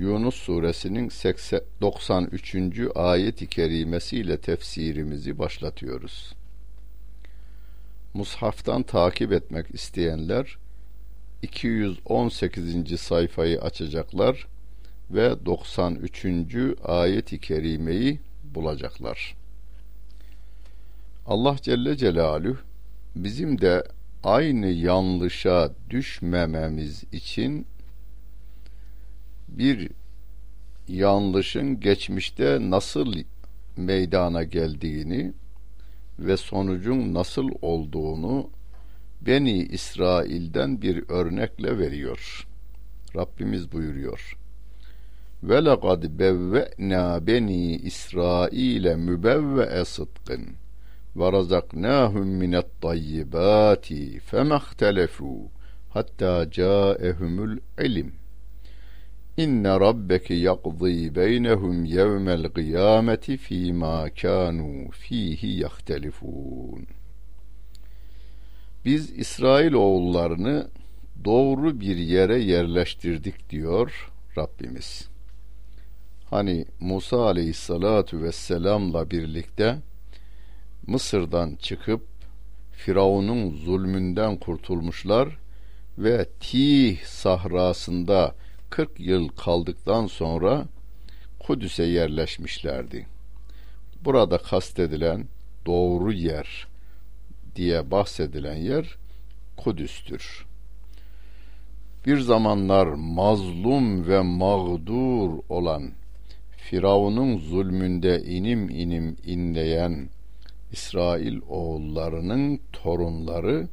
Yunus suresinin 93. ayet-i kerimesiyle tefsirimizi başlatıyoruz. Mushaftan takip etmek isteyenler 218. sayfayı açacaklar ve 93. ayet-i kerimeyi bulacaklar. Allah Celle Celaluhu bizim de aynı yanlışa düşmememiz için bir yanlışın geçmişte nasıl meydana geldiğini ve sonucun nasıl olduğunu Beni İsrail'den bir örnekle veriyor. Rabbimiz buyuruyor. Ve lekad bevve'na beni İsrail'e mübevve'e sıdkın ve razaknahum minet tayyibati femehtelefû hatta câehumul ilim İnne rabbeke yakzî beynehum yevmel kıyameti fîmâ kânû fîhi yahtelifûn. Biz İsrail oğullarını doğru bir yere yerleştirdik diyor Rabbimiz. Hani Musa aleyhissalatu vesselamla birlikte Mısır'dan çıkıp Firavun'un zulmünden kurtulmuşlar ve Tih sahrasında 40 yıl kaldıktan sonra Kudüs'e yerleşmişlerdi. Burada kastedilen doğru yer diye bahsedilen yer Kudüs'tür. Bir zamanlar mazlum ve mağdur olan Firavun'un zulmünde inim inim inleyen İsrail oğullarının torunları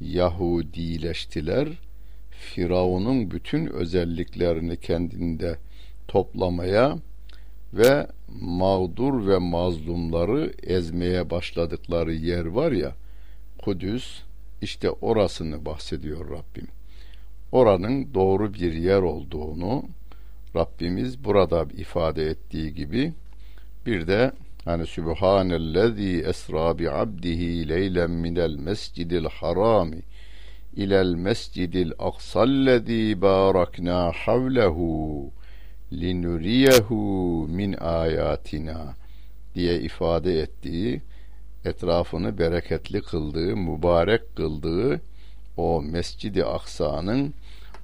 Yahudileştiler Firavun'un bütün özelliklerini kendinde toplamaya ve mağdur ve mazlumları ezmeye başladıkları yer var ya Kudüs işte orasını bahsediyor Rabbim. Oranın doğru bir yer olduğunu Rabbimiz burada ifade ettiği gibi bir de hani Sübhanellezî esra bi abdihi leylen minel mescidil harami ilel mescidil aksallezî bâraknâ havlehu linuriyehu min ayatina diye ifade ettiği etrafını bereketli kıldığı, mübarek kıldığı o Mescid-i Aksa'nın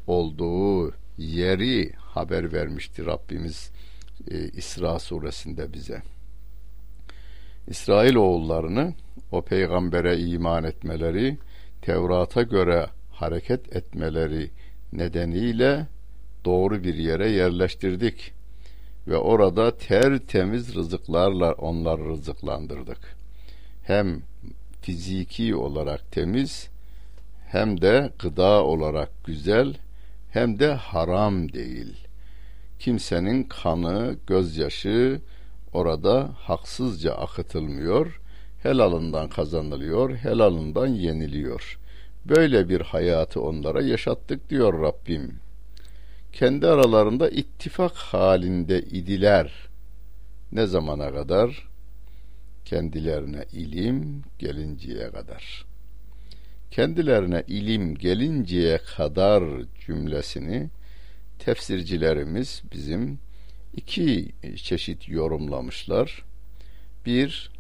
olduğu yeri haber vermişti Rabbimiz e, İsra suresinde bize. İsrail oğullarını o peygambere iman etmeleri, Tevrat'a göre hareket etmeleri nedeniyle doğru bir yere yerleştirdik ve orada tertemiz rızıklarla onları rızıklandırdık. Hem fiziki olarak temiz hem de gıda olarak güzel hem de haram değil. Kimsenin kanı, gözyaşı orada haksızca akıtılmıyor helalından kazanılıyor, helalından yeniliyor. Böyle bir hayatı onlara yaşattık diyor Rabbim. Kendi aralarında ittifak halinde idiler. Ne zamana kadar? Kendilerine ilim gelinceye kadar. Kendilerine ilim gelinceye kadar cümlesini tefsircilerimiz bizim iki çeşit yorumlamışlar. Bir,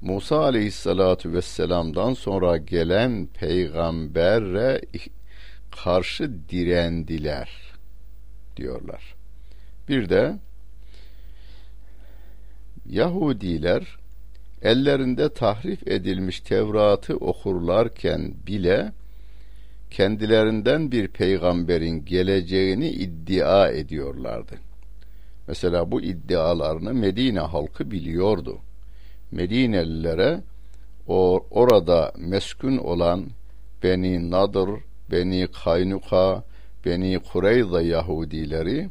Musa aleyhissalatu vesselam'dan sonra gelen peygambere karşı direndiler diyorlar. Bir de Yahudiler ellerinde tahrif edilmiş Tevrat'ı okurlarken bile kendilerinden bir peygamberin geleceğini iddia ediyorlardı. Mesela bu iddialarını Medine halkı biliyordu. Medinelilere o orada meskun olan Beni Nadır, Beni Kaynuka, Beni Kureyza Yahudileri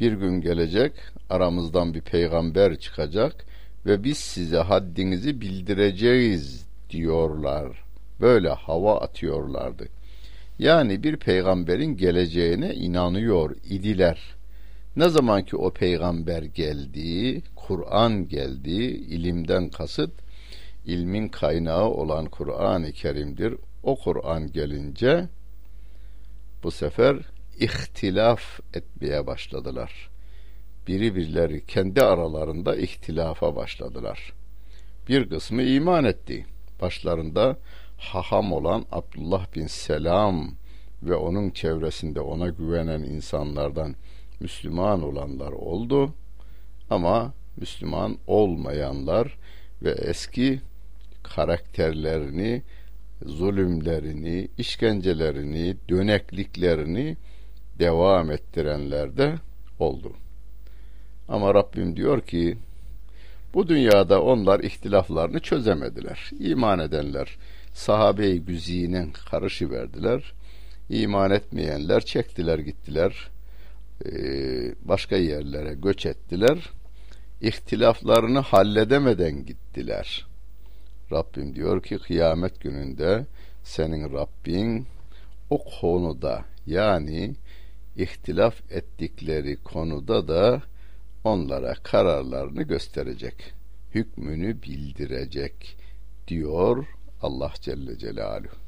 Bir gün gelecek, aramızdan bir peygamber çıkacak ve biz size haddinizi bildireceğiz diyorlar. Böyle hava atıyorlardı. Yani bir peygamberin geleceğine inanıyor idiler. Ne zaman ki o peygamber geldi, Kur'an geldi, ilimden kasıt ilmin kaynağı olan Kur'an-ı Kerim'dir. O Kur'an gelince bu sefer ihtilaf etmeye başladılar. Biri kendi aralarında ihtilafa başladılar. Bir kısmı iman etti. Başlarında haham olan Abdullah bin Selam ve onun çevresinde ona güvenen insanlardan Müslüman olanlar oldu. Ama Müslüman olmayanlar ve eski karakterlerini, zulümlerini, işkencelerini, dönekliklerini devam ettirenler de oldu. Ama Rabbim diyor ki bu dünyada onlar ihtilaflarını çözemediler. İman edenler sahabe-i güzinin karışı verdiler. İman etmeyenler çektiler gittiler. Başka yerlere göç ettiler. İhtilaflarını halledemeden gittiler. Rabbim diyor ki kıyamet gününde senin Rabbin o konuda yani ihtilaf ettikleri konuda da onlara kararlarını gösterecek. Hükmünü bildirecek diyor Allah Celle Celaluhu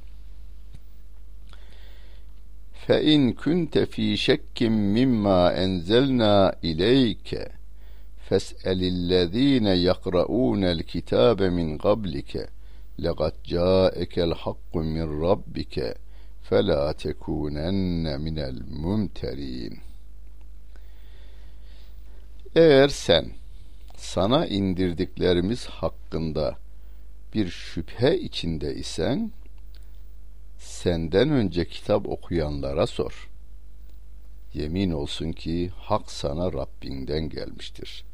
فَاِنْ كُنْتَ ف۪ي شَكٍّ مِمَّا اَنْزَلْنَا اِلَيْكَ فَاسْأَلِ الَّذ۪ينَ يَقْرَؤُونَ الْكِتَابَ مِنْ قَبْلِكَ لَقَدْ جَاءَكَ الْحَقُّ مِنْ رَبِّكَ فَلَا تَكُونَنَّ مِنَ الْمُمْتَرِينَ Eğer sen sana indirdiklerimiz hakkında bir şüphe içinde isen senden önce kitap okuyanlara sor. Yemin olsun ki hak sana Rabbinden gelmiştir.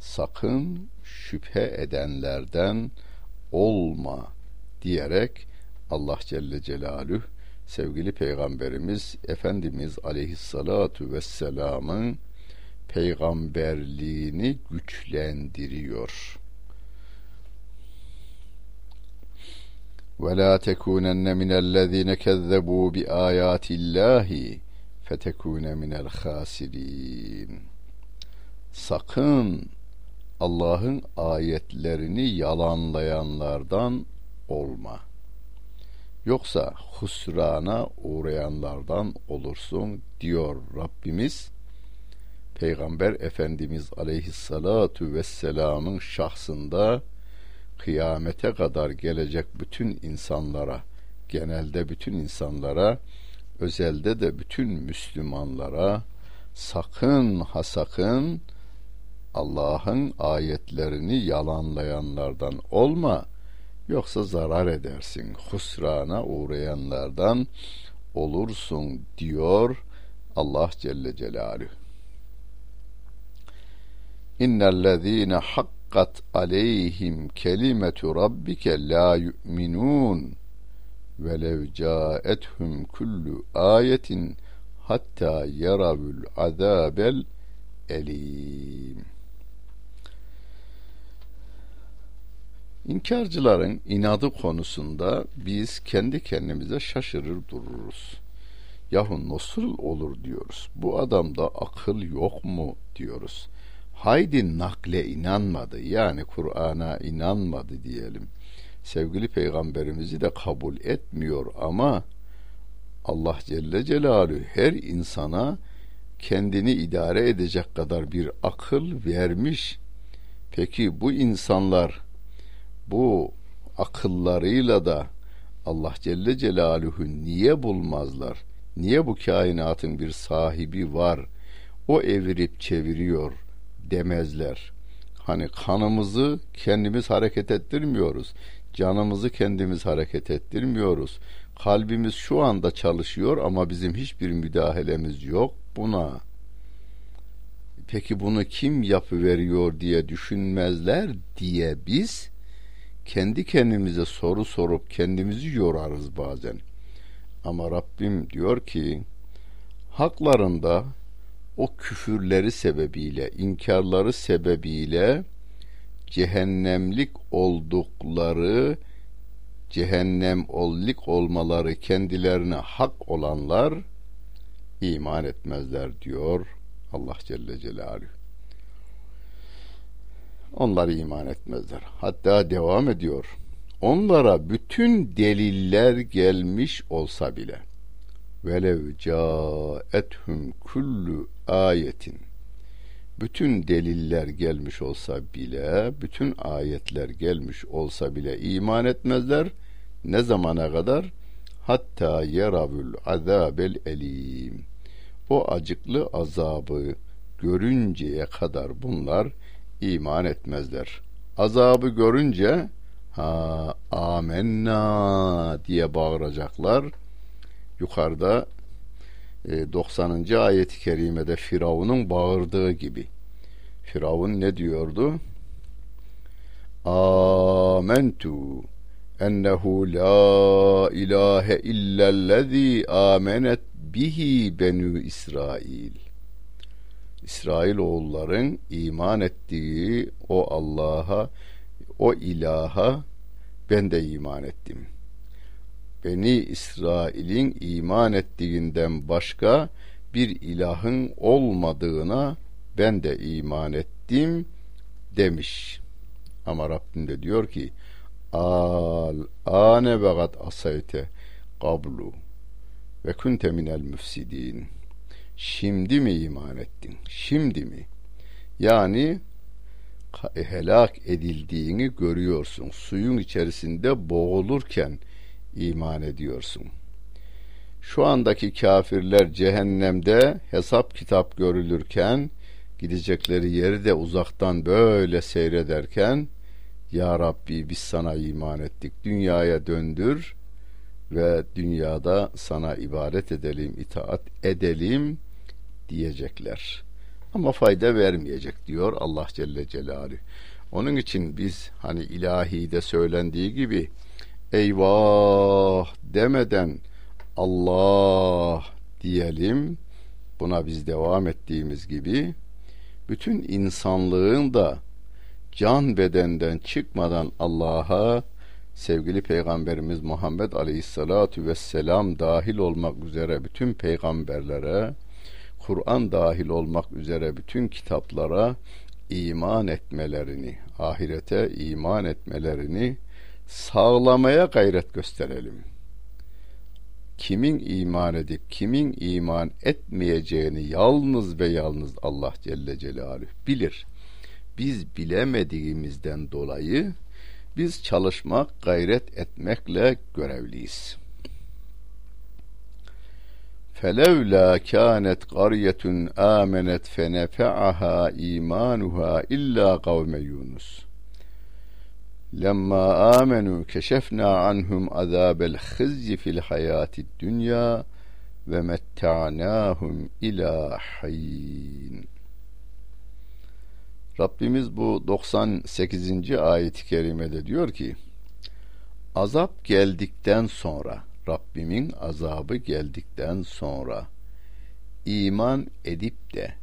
Sakın şüphe edenlerden olma diyerek Allah Celle Celaluhu sevgili peygamberimiz Efendimiz Aleyhissalatu vesselamın peygamberliğini güçlendiriyor. ولا تكونن من الذين كذبوا بآيات الله fetekune minel hasirin. Sakın Allah'ın ayetlerini yalanlayanlardan olma. Yoksa husrana uğrayanlardan olursun diyor Rabbimiz. Peygamber Efendimiz aleyhissalatu vesselamın şahsında kıyamete kadar gelecek bütün insanlara, genelde bütün insanlara, özelde de bütün Müslümanlara sakın ha sakın Allah'ın ayetlerini yalanlayanlardan olma yoksa zarar edersin husrana uğrayanlardan olursun diyor Allah Celle Celaluhu. İnnellezîne hakkat aleyhim kelimetu rabbike la yu'minun velev câethum kullu ayetin hatta yaravul azabel elim İnkarcıların inadı konusunda biz kendi kendimize şaşırır dururuz. Yahu nasıl olur diyoruz. Bu adamda akıl yok mu diyoruz. Haydi nakle inanmadı yani Kur'an'a inanmadı diyelim. Sevgili peygamberimizi de kabul etmiyor ama Allah Celle Celaluhu her insana kendini idare edecek kadar bir akıl vermiş. Peki bu insanlar bu akıllarıyla da Allah Celle Celaluhu niye bulmazlar? Niye bu kainatın bir sahibi var? O evirip çeviriyor demezler. Hani kanımızı kendimiz hareket ettirmiyoruz. Canımızı kendimiz hareket ettirmiyoruz. Kalbimiz şu anda çalışıyor ama bizim hiçbir müdahalemiz yok buna. Peki bunu kim yapıveriyor diye düşünmezler diye biz kendi kendimize soru sorup kendimizi yorarız bazen. Ama Rabbim diyor ki haklarında o küfürleri sebebiyle, inkarları sebebiyle cehennemlik oldukları cehennem ollik olmaları kendilerine hak olanlar iman etmezler diyor Allah Celle Celaluhu. Onlar iman etmezler. Hatta devam ediyor. Onlara bütün deliller gelmiş olsa bile velev caethum kullu ayetin bütün deliller gelmiş olsa bile, bütün ayetler gelmiş olsa bile iman etmezler. Ne zamana kadar? Hatta yeravül azabel elim. O acıklı azabı görünceye kadar bunlar iman etmezler. Azabı görünce ha amenna diye bağıracaklar. Yukarıda 90. E, ayet-i kerimede Firavun'un bağırdığı gibi. Firavun ne diyordu? Amentu ennehu la ilahe illellezî amenet bihi benü İsrail. İsrail oğulların iman ettiği o Allah'a, o ilaha ben de iman ettim. Beni İsrail'in iman ettiğinden başka bir ilahın olmadığına ben de iman ettim demiş. Ama Rabbim de diyor ki al ane ve gad asayte kablu ve kunte minel müfsidin. Şimdi mi iman ettin? Şimdi mi? Yani helak edildiğini görüyorsun. Suyun içerisinde boğulurken iman ediyorsun. Şu andaki kafirler cehennemde hesap kitap görülürken gidecekleri yeri de uzaktan böyle seyrederken Ya Rabbi biz sana iman ettik dünyaya döndür ve dünyada sana ibadet edelim itaat edelim diyecekler. Ama fayda vermeyecek diyor Allah Celle Celaluhu. Onun için biz hani ilahide söylendiği gibi eyvah demeden Allah diyelim. Buna biz devam ettiğimiz gibi bütün insanlığın da can bedenden çıkmadan Allah'a sevgili peygamberimiz Muhammed Aleyhisselatu vesselam dahil olmak üzere bütün peygamberlere Kur'an dahil olmak üzere bütün kitaplara iman etmelerini, ahirete iman etmelerini sağlamaya gayret gösterelim. Kimin iman edip kimin iman etmeyeceğini yalnız ve yalnız Allah Celle Celaluhu bilir. Biz bilemediğimizden dolayı biz çalışmak, gayret etmekle görevliyiz. فَلَوْلَا كَانَتْ قَرْيَةٌ آمَنَتْ فَنَفَعَهَا إِيمَانُهَا إِلَّا قَوْمَ يُونُسَ lemma amenu keşefna anhum azabel hizyi fil hayati dünya ve metta'nahum ila hin. Rabbimiz bu 98. ayet-i kerimede diyor ki azap geldikten sonra Rabbimin azabı geldikten sonra iman edip de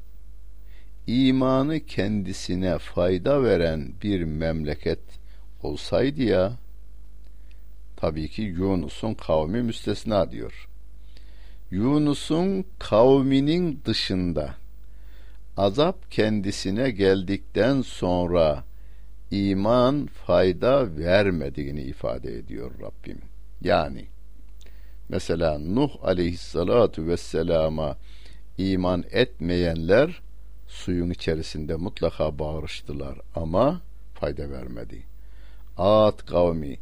imanı kendisine fayda veren bir memleket olsaydı ya tabii ki Yunus'un kavmi müstesna diyor. Yunus'un kavminin dışında azap kendisine geldikten sonra iman fayda vermediğini ifade ediyor Rabbim. Yani mesela Nuh aleyhissalatu vesselama iman etmeyenler suyun içerisinde mutlaka bağırıştılar ama fayda vermedi. Ad kavmi,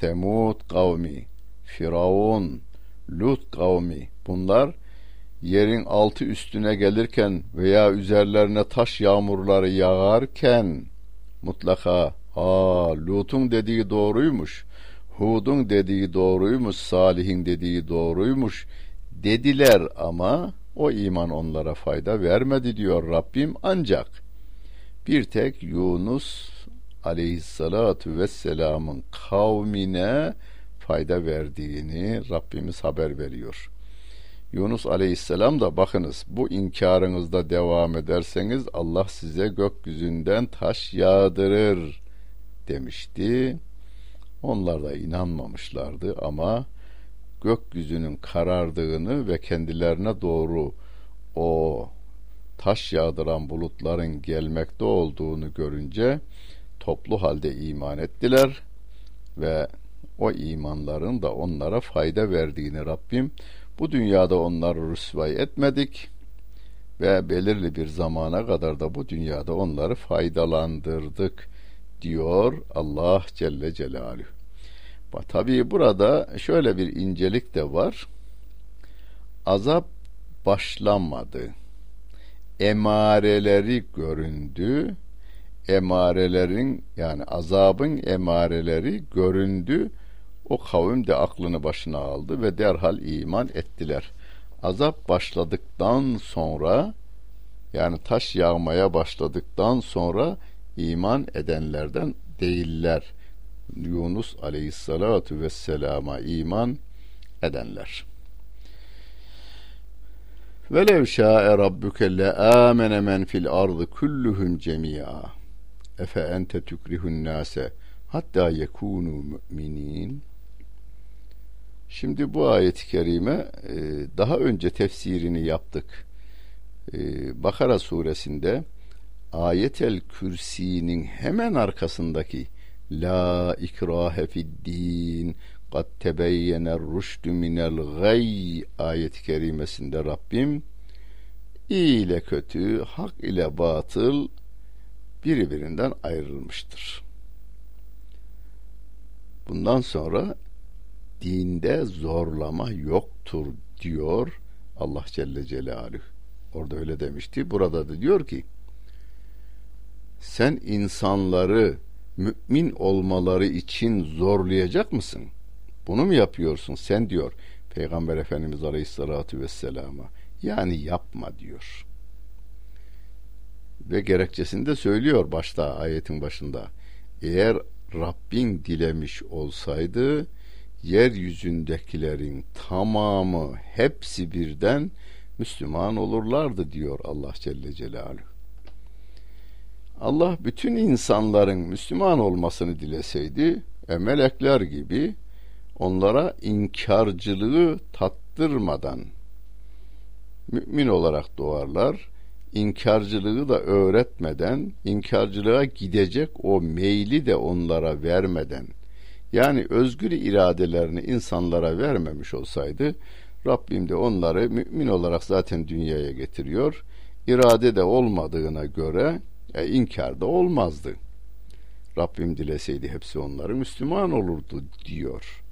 Semud kavmi, Firavun, Lut kavmi. Bunlar yerin altı üstüne gelirken veya üzerlerine taş yağmurları yağarken mutlaka aa Lut'un dediği doğruymuş, Hud'un dediği doğruymuş, Salih'in dediği doğruymuş. Dediler ama o iman onlara fayda vermedi diyor Rabbim. Ancak bir tek Yunus aleyhissalatu vesselamın kavmine fayda verdiğini Rabbimiz haber veriyor. Yunus aleyhisselam da bakınız bu inkarınızda devam ederseniz Allah size gökyüzünden taş yağdırır demişti. Onlar da inanmamışlardı ama gökyüzünün karardığını ve kendilerine doğru o taş yağdıran bulutların gelmekte olduğunu görünce toplu halde iman ettiler ve o imanların da onlara fayda verdiğini Rabbim bu dünyada onları rüsvay etmedik ve belirli bir zamana kadar da bu dünyada onları faydalandırdık diyor Allah Celle Celaluhu. Tabii burada şöyle bir incelik de var. Azap başlamadı. Emareleri göründü. Emarelerin yani azabın emareleri göründü. O kavim de aklını başına aldı ve derhal iman ettiler. Azap başladıktan sonra yani taş yağmaya başladıktan sonra iman edenlerden değiller. Yunus aleyhissalatu vesselama iman edenler. Velev şa'e rabbuke le amene men fil ardı kulluhum cemi'a. Efe ente tukrihun nase hatta yekunu müminin. Şimdi bu ayet-i kerime e, daha önce tefsirini yaptık. E, Bakara suresinde ayetel kürsinin hemen arkasındaki La ikrahe fid din kad tebeyyene rüştü minel gay ayet-i kerimesinde Rabbim iyi ile kötü, hak ile batıl birbirinden ayrılmıştır. Bundan sonra dinde zorlama yoktur diyor Allah Celle Celaluhu. Orada öyle demişti. Burada da diyor ki sen insanları mümin olmaları için zorlayacak mısın? Bunu mu yapıyorsun sen diyor Peygamber Efendimiz Aleyhisselatü Vesselam'a. Yani yapma diyor. Ve gerekçesini de söylüyor başta ayetin başında. Eğer Rabbin dilemiş olsaydı yeryüzündekilerin tamamı hepsi birden Müslüman olurlardı diyor Allah Celle Celaluhu. Allah bütün insanların Müslüman olmasını dileseydi, e, gibi onlara inkarcılığı tattırmadan mümin olarak doğarlar. İnkarcılığı da öğretmeden, inkarcılığa gidecek o meyli de onlara vermeden, yani özgür iradelerini insanlara vermemiş olsaydı, Rabbim de onları mümin olarak zaten dünyaya getiriyor. İrade de olmadığına göre e, inkar da olmazdı. Rabbim dileseydi hepsi onları Müslüman olurdu diyor.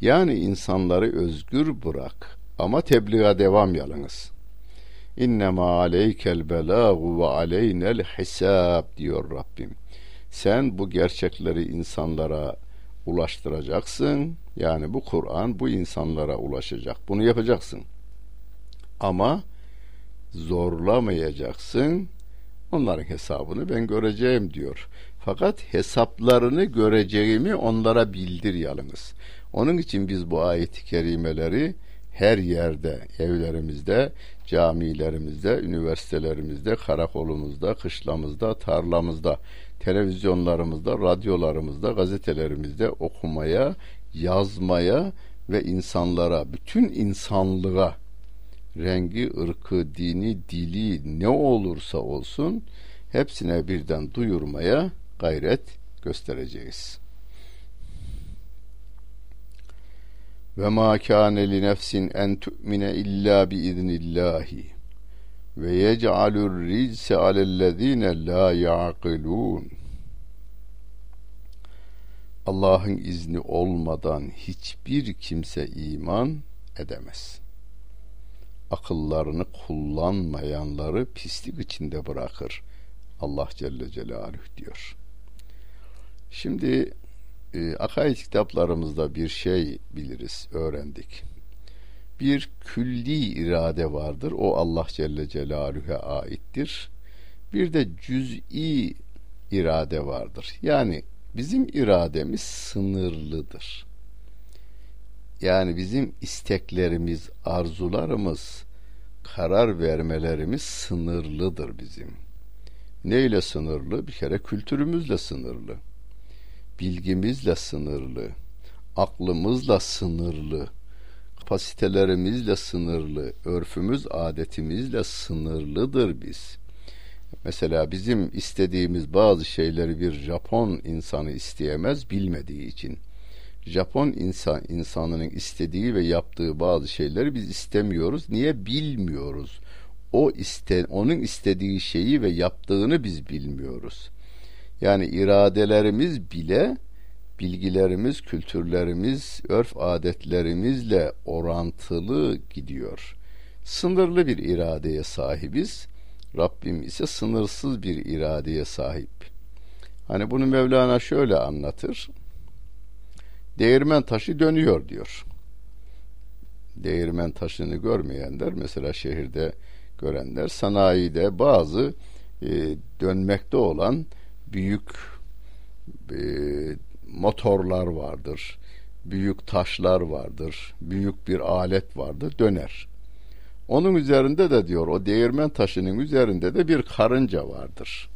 Yani insanları özgür bırak ama tebliğa devam yalınız. İnnemâ aleykel belâhu ve aleynel hisab diyor Rabbim. Sen bu gerçekleri insanlara ulaştıracaksın. Yani bu Kur'an bu insanlara ulaşacak. Bunu yapacaksın. Ama zorlamayacaksın. Onların hesabını ben göreceğim diyor. Fakat hesaplarını göreceğimi onlara bildir yalnız. Onun için biz bu ayet-i kerimeleri her yerde, evlerimizde, camilerimizde, üniversitelerimizde, karakolumuzda, kışlamızda, tarlamızda, televizyonlarımızda, radyolarımızda, gazetelerimizde okumaya, yazmaya ve insanlara, bütün insanlığa rengi, ırkı, dini, dili ne olursa olsun hepsine birden duyurmaya gayret göstereceğiz. Ve ma kâne li nefsin en tu'mine illa bi iznillahi ve yec'alur rizse alellezine la ya'kilun Allah'ın izni olmadan hiçbir kimse iman edemez. Akıllarını kullanmayanları pislik içinde bırakır. Allah Celle Celaluhu diyor. Şimdi e, akaid kitaplarımızda bir şey biliriz, öğrendik. Bir külli irade vardır. O Allah Celle Celaluhu'ya aittir. Bir de cüz'i irade vardır. Yani bizim irademiz sınırlıdır. Yani bizim isteklerimiz, arzularımız, karar vermelerimiz sınırlıdır bizim. Neyle sınırlı? Bir kere kültürümüzle sınırlı. Bilgimizle sınırlı. Aklımızla sınırlı. Kapasitelerimizle sınırlı. Örfümüz, adetimizle sınırlıdır biz. Mesela bizim istediğimiz bazı şeyleri bir Japon insanı isteyemez bilmediği için. Japon insan insanının istediği ve yaptığı bazı şeyleri biz istemiyoruz. Niye bilmiyoruz? O iste onun istediği şeyi ve yaptığını biz bilmiyoruz. Yani iradelerimiz bile bilgilerimiz, kültürlerimiz, örf adetlerimizle orantılı gidiyor. Sınırlı bir iradeye sahibiz. Rabbim ise sınırsız bir iradeye sahip. Hani bunu Mevlana şöyle anlatır değirmen taşı dönüyor diyor. Değirmen taşını görmeyenler mesela şehirde görenler sanayide bazı e, dönmekte olan büyük e, motorlar vardır. Büyük taşlar vardır. Büyük bir alet vardır. Döner. Onun üzerinde de diyor o değirmen taşının üzerinde de bir karınca vardır.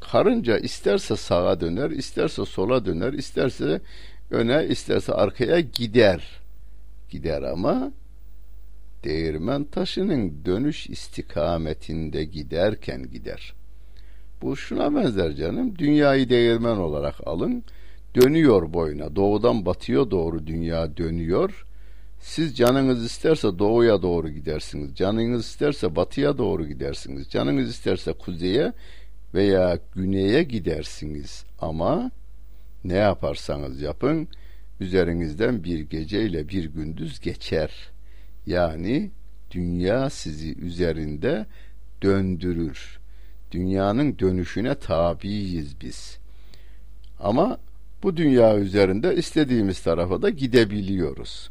Karınca isterse sağa döner, isterse sola döner, isterse öne isterse arkaya gider. Gider ama değirmen taşının dönüş istikametinde giderken gider. Bu şuna benzer canım. Dünyayı değirmen olarak alın. Dönüyor boyuna. Doğudan batıya doğru dünya dönüyor. Siz canınız isterse doğuya doğru gidersiniz. Canınız isterse batıya doğru gidersiniz. Canınız isterse kuzeye veya güneye gidersiniz. Ama ne yaparsanız yapın üzerinizden bir geceyle bir gündüz geçer. Yani dünya sizi üzerinde döndürür. Dünyanın dönüşüne tabiiyiz biz. Ama bu dünya üzerinde istediğimiz tarafa da gidebiliyoruz.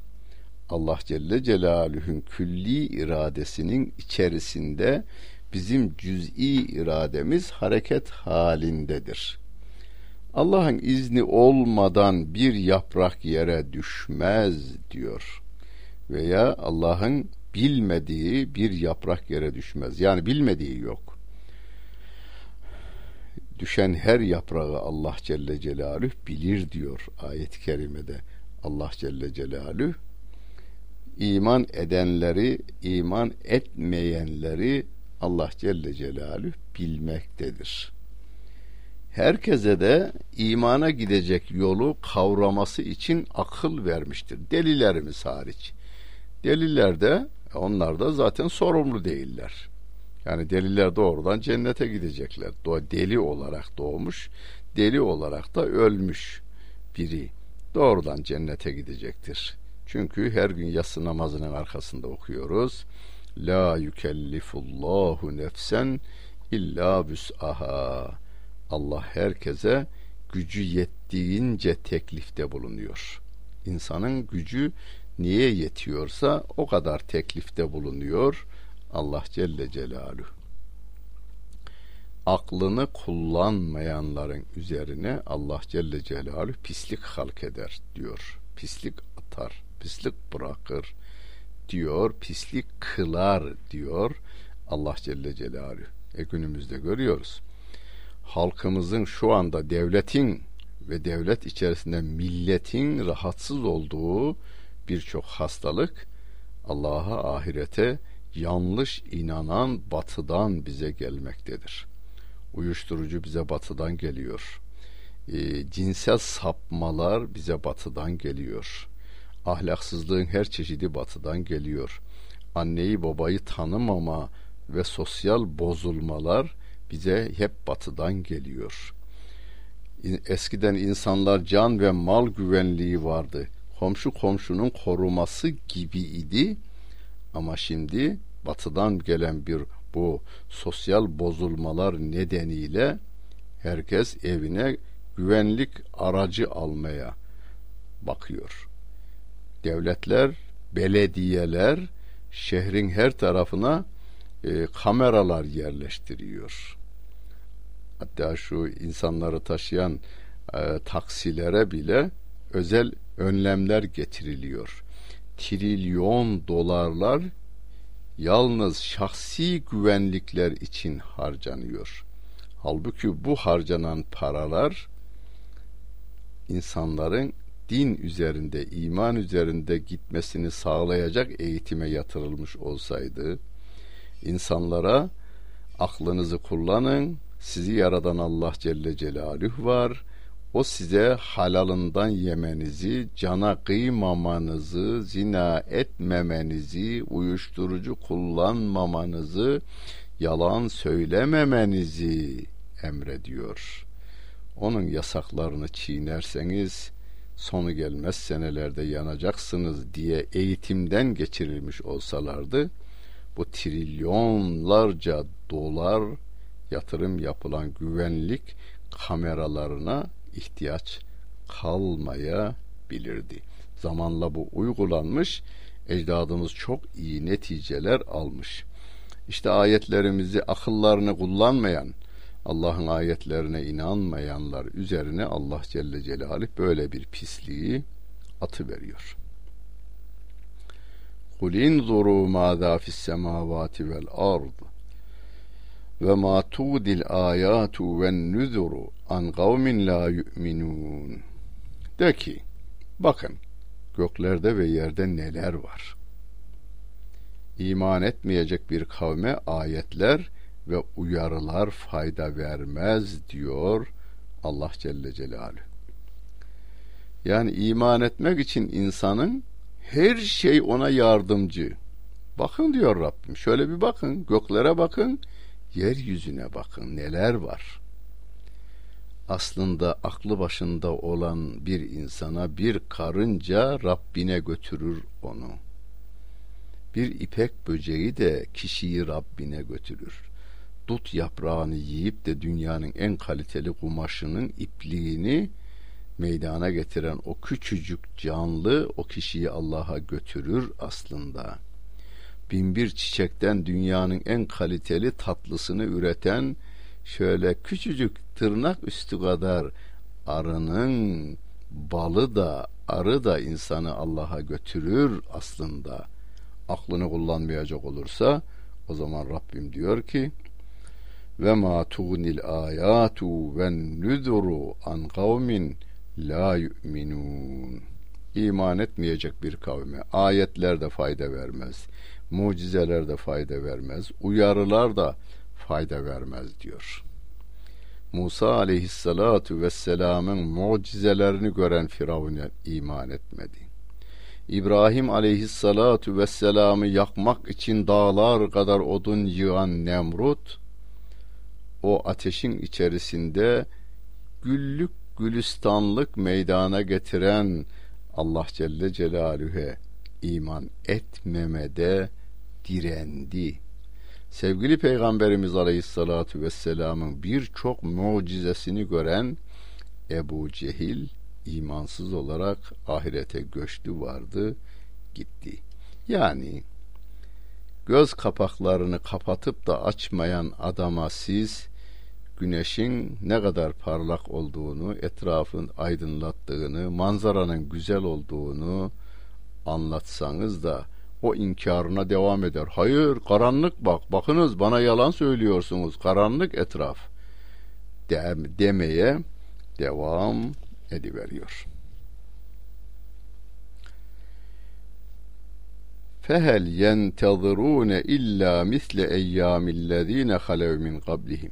Allah Celle Celaluhu'nun külli iradesinin içerisinde bizim cüz'i irademiz hareket halindedir.'' Allah'ın izni olmadan bir yaprak yere düşmez diyor. Veya Allah'ın bilmediği bir yaprak yere düşmez. Yani bilmediği yok. Düşen her yaprağı Allah Celle Celaluhu bilir diyor ayet-i kerimede. Allah Celle Celaluhu iman edenleri, iman etmeyenleri Allah Celle Celaluhu bilmektedir herkese de imana gidecek yolu kavraması için akıl vermiştir. Delilerimiz hariç. Deliler de onlar da zaten sorumlu değiller. Yani deliler doğrudan cennete gidecekler. Deli olarak doğmuş, deli olarak da ölmüş biri doğrudan cennete gidecektir. Çünkü her gün yatsı namazının arkasında okuyoruz. La yükellifullahu nefsen illa büs'aha Allah herkese gücü yettiğince teklifte bulunuyor. İnsanın gücü niye yetiyorsa o kadar teklifte bulunuyor Allah Celle Celaluhu. Aklını kullanmayanların üzerine Allah Celle Celaluhu pislik halk eder diyor. Pislik atar, pislik bırakır diyor, pislik kılar diyor Allah Celle Celaluhu. E günümüzde görüyoruz halkımızın şu anda devletin ve devlet içerisinde milletin rahatsız olduğu birçok hastalık Allah'a ahirete yanlış inanan batıdan bize gelmektedir. Uyuşturucu bize batıdan geliyor. E, cinsel sapmalar bize batıdan geliyor. Ahlaksızlığın her çeşidi batıdan geliyor. Anneyi babayı tanımama ve sosyal bozulmalar bize hep batıdan geliyor. Eskiden insanlar can ve mal güvenliği vardı. Komşu komşunun koruması gibi idi. Ama şimdi batıdan gelen bir bu sosyal bozulmalar nedeniyle herkes evine güvenlik aracı almaya bakıyor. Devletler, belediyeler şehrin her tarafına e, kameralar yerleştiriyor. Hatta şu insanları taşıyan e, taksilere bile özel önlemler getiriliyor. Trilyon dolarlar yalnız şahsi güvenlikler için harcanıyor. Halbuki bu harcanan paralar insanların din üzerinde, iman üzerinde gitmesini sağlayacak eğitime yatırılmış olsaydı, insanlara aklınızı kullanın, sizi yaradan Allah Celle Celaluhu var, o size halalından yemenizi, cana kıymamanızı, zina etmemenizi, uyuşturucu kullanmamanızı, yalan söylememenizi emrediyor. Onun yasaklarını çiğnerseniz sonu gelmez senelerde yanacaksınız diye eğitimden geçirilmiş olsalardı bu trilyonlarca dolar yatırım yapılan güvenlik kameralarına ihtiyaç kalmayabilirdi. Zamanla bu uygulanmış, ecdadımız çok iyi neticeler almış. İşte ayetlerimizi akıllarını kullanmayan, Allah'ın ayetlerine inanmayanlar üzerine Allah Celle Celaluhu böyle bir pisliği atı veriyor. Kul inzuru mâzâ fis semâvâti vel ard ve ma tudil ayatu ve nüzuru an kavmin la yu'minun. De ki, bakın göklerde ve yerde neler var. İman etmeyecek bir kavme ayetler ve uyarılar fayda vermez diyor Allah Celle Celaluhu. Yani iman etmek için insanın her şey ona yardımcı. Bakın diyor Rabbim. Şöyle bir bakın. Göklere bakın. Yeryüzüne bakın. Neler var. Aslında aklı başında olan bir insana bir karınca Rabbine götürür onu. Bir ipek böceği de kişiyi Rabbine götürür dut yaprağını yiyip de dünyanın en kaliteli kumaşının ipliğini meydana getiren o küçücük canlı o kişiyi Allah'a götürür aslında. Binbir çiçekten dünyanın en kaliteli tatlısını üreten şöyle küçücük tırnak üstü kadar arının balı da arı da insanı Allah'a götürür aslında. Aklını kullanmayacak olursa o zaman Rabbim diyor ki ve ma tuğnil ayatu ve nüzuru an kavmin la yu'minun. İman etmeyecek bir kavme ayetler de fayda vermez. Mucizeler de fayda vermez. Uyarılar da fayda vermez diyor. Musa aleyhissalatu vesselamın mucizelerini gören Firavun'a iman etmedi. İbrahim aleyhissalatu vesselamı yakmak için dağlar kadar odun yığan Nemrut, o ateşin içerisinde güllük gülistanlık meydana getiren Allah Celle Celaluhu'ya iman etmemede direndi. Sevgili Peygamberimiz Aleyhisselatü Vesselam'ın birçok mucizesini gören Ebu Cehil imansız olarak ahirete göçtü vardı gitti. Yani göz kapaklarını kapatıp da açmayan adama siz güneşin ne kadar parlak olduğunu, etrafın aydınlattığını, manzaranın güzel olduğunu anlatsanız da o inkarına devam eder. Hayır karanlık bak bakınız bana yalan söylüyorsunuz karanlık etraf de, demeye devam ediveriyor. Fehel yentezirune illa misle eyyamillezine halev min qablihim.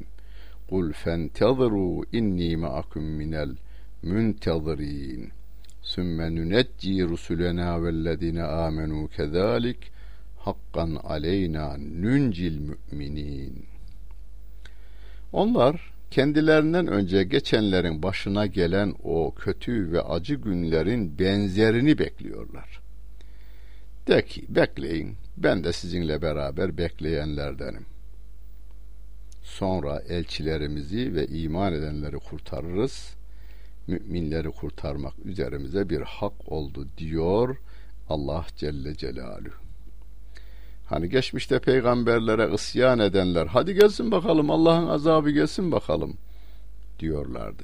Kul fenteziru inni ma'akum minel müntezirin.'' sümme nünecci rusulena vellezine amenu kezalik hakkan aleyna nüncil müminin onlar kendilerinden önce geçenlerin başına gelen o kötü ve acı günlerin benzerini bekliyorlar. De ki bekleyin ben de sizinle beraber bekleyenlerdenim. Sonra elçilerimizi ve iman edenleri kurtarırız. Müminleri kurtarmak üzerimize bir hak oldu diyor Allah Celle Celaluhu. Hani geçmişte peygamberlere isyan edenler hadi gelsin bakalım Allah'ın azabı gelsin bakalım diyorlardı.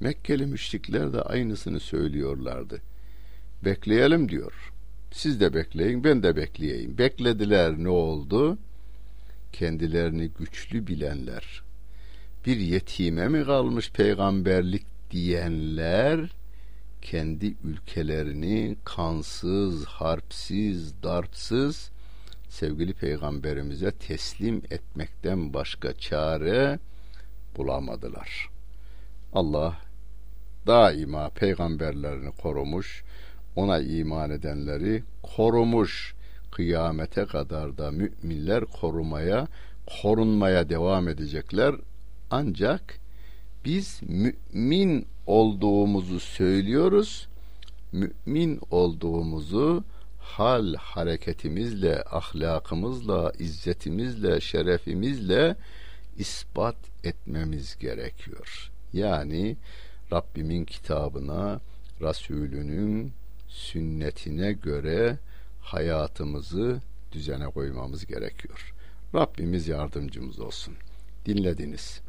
Mekkeli müşrikler de aynısını söylüyorlardı. Bekleyelim diyor. Siz de bekleyin, ben de bekleyeyim. Beklediler ne oldu? Kendilerini güçlü bilenler, bir yetime mi kalmış peygamberlik diyenler, kendi ülkelerini kansız, harpsiz, darpsız sevgili peygamberimize teslim etmekten başka çare bulamadılar. Allah daima peygamberlerini korumuş, ona iman edenleri korumuş. Kıyamete kadar da müminler korumaya, korunmaya devam edecekler. Ancak biz mümin olduğumuzu söylüyoruz. Mümin olduğumuzu hal hareketimizle, ahlakımızla, izzetimizle, şerefimizle ispat etmemiz gerekiyor. Yani Rabbimin kitabına, Resulünün sünnetine göre hayatımızı düzene koymamız gerekiyor. Rabbimiz yardımcımız olsun. Dinlediniz.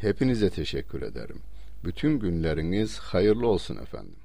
Hepinize teşekkür ederim. Bütün günleriniz hayırlı olsun efendim.